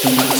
too much.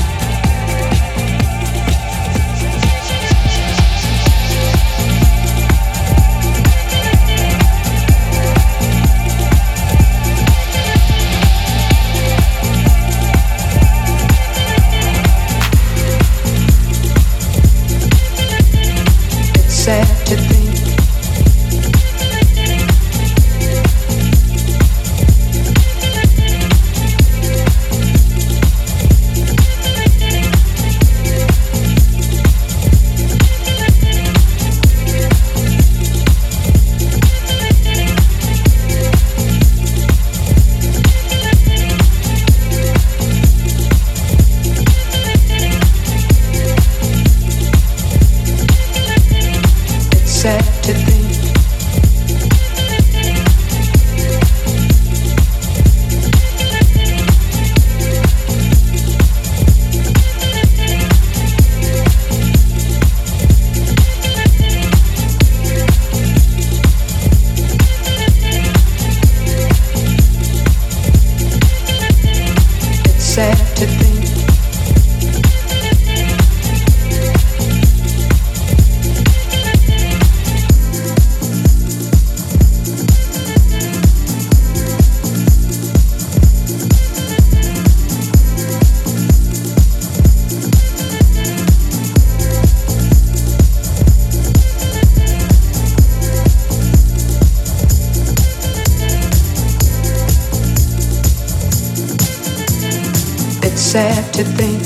sad to sad to think.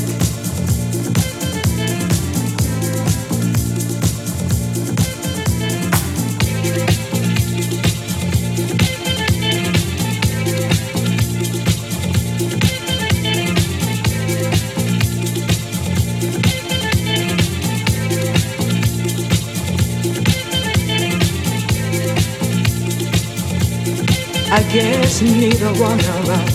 I guess neither one of us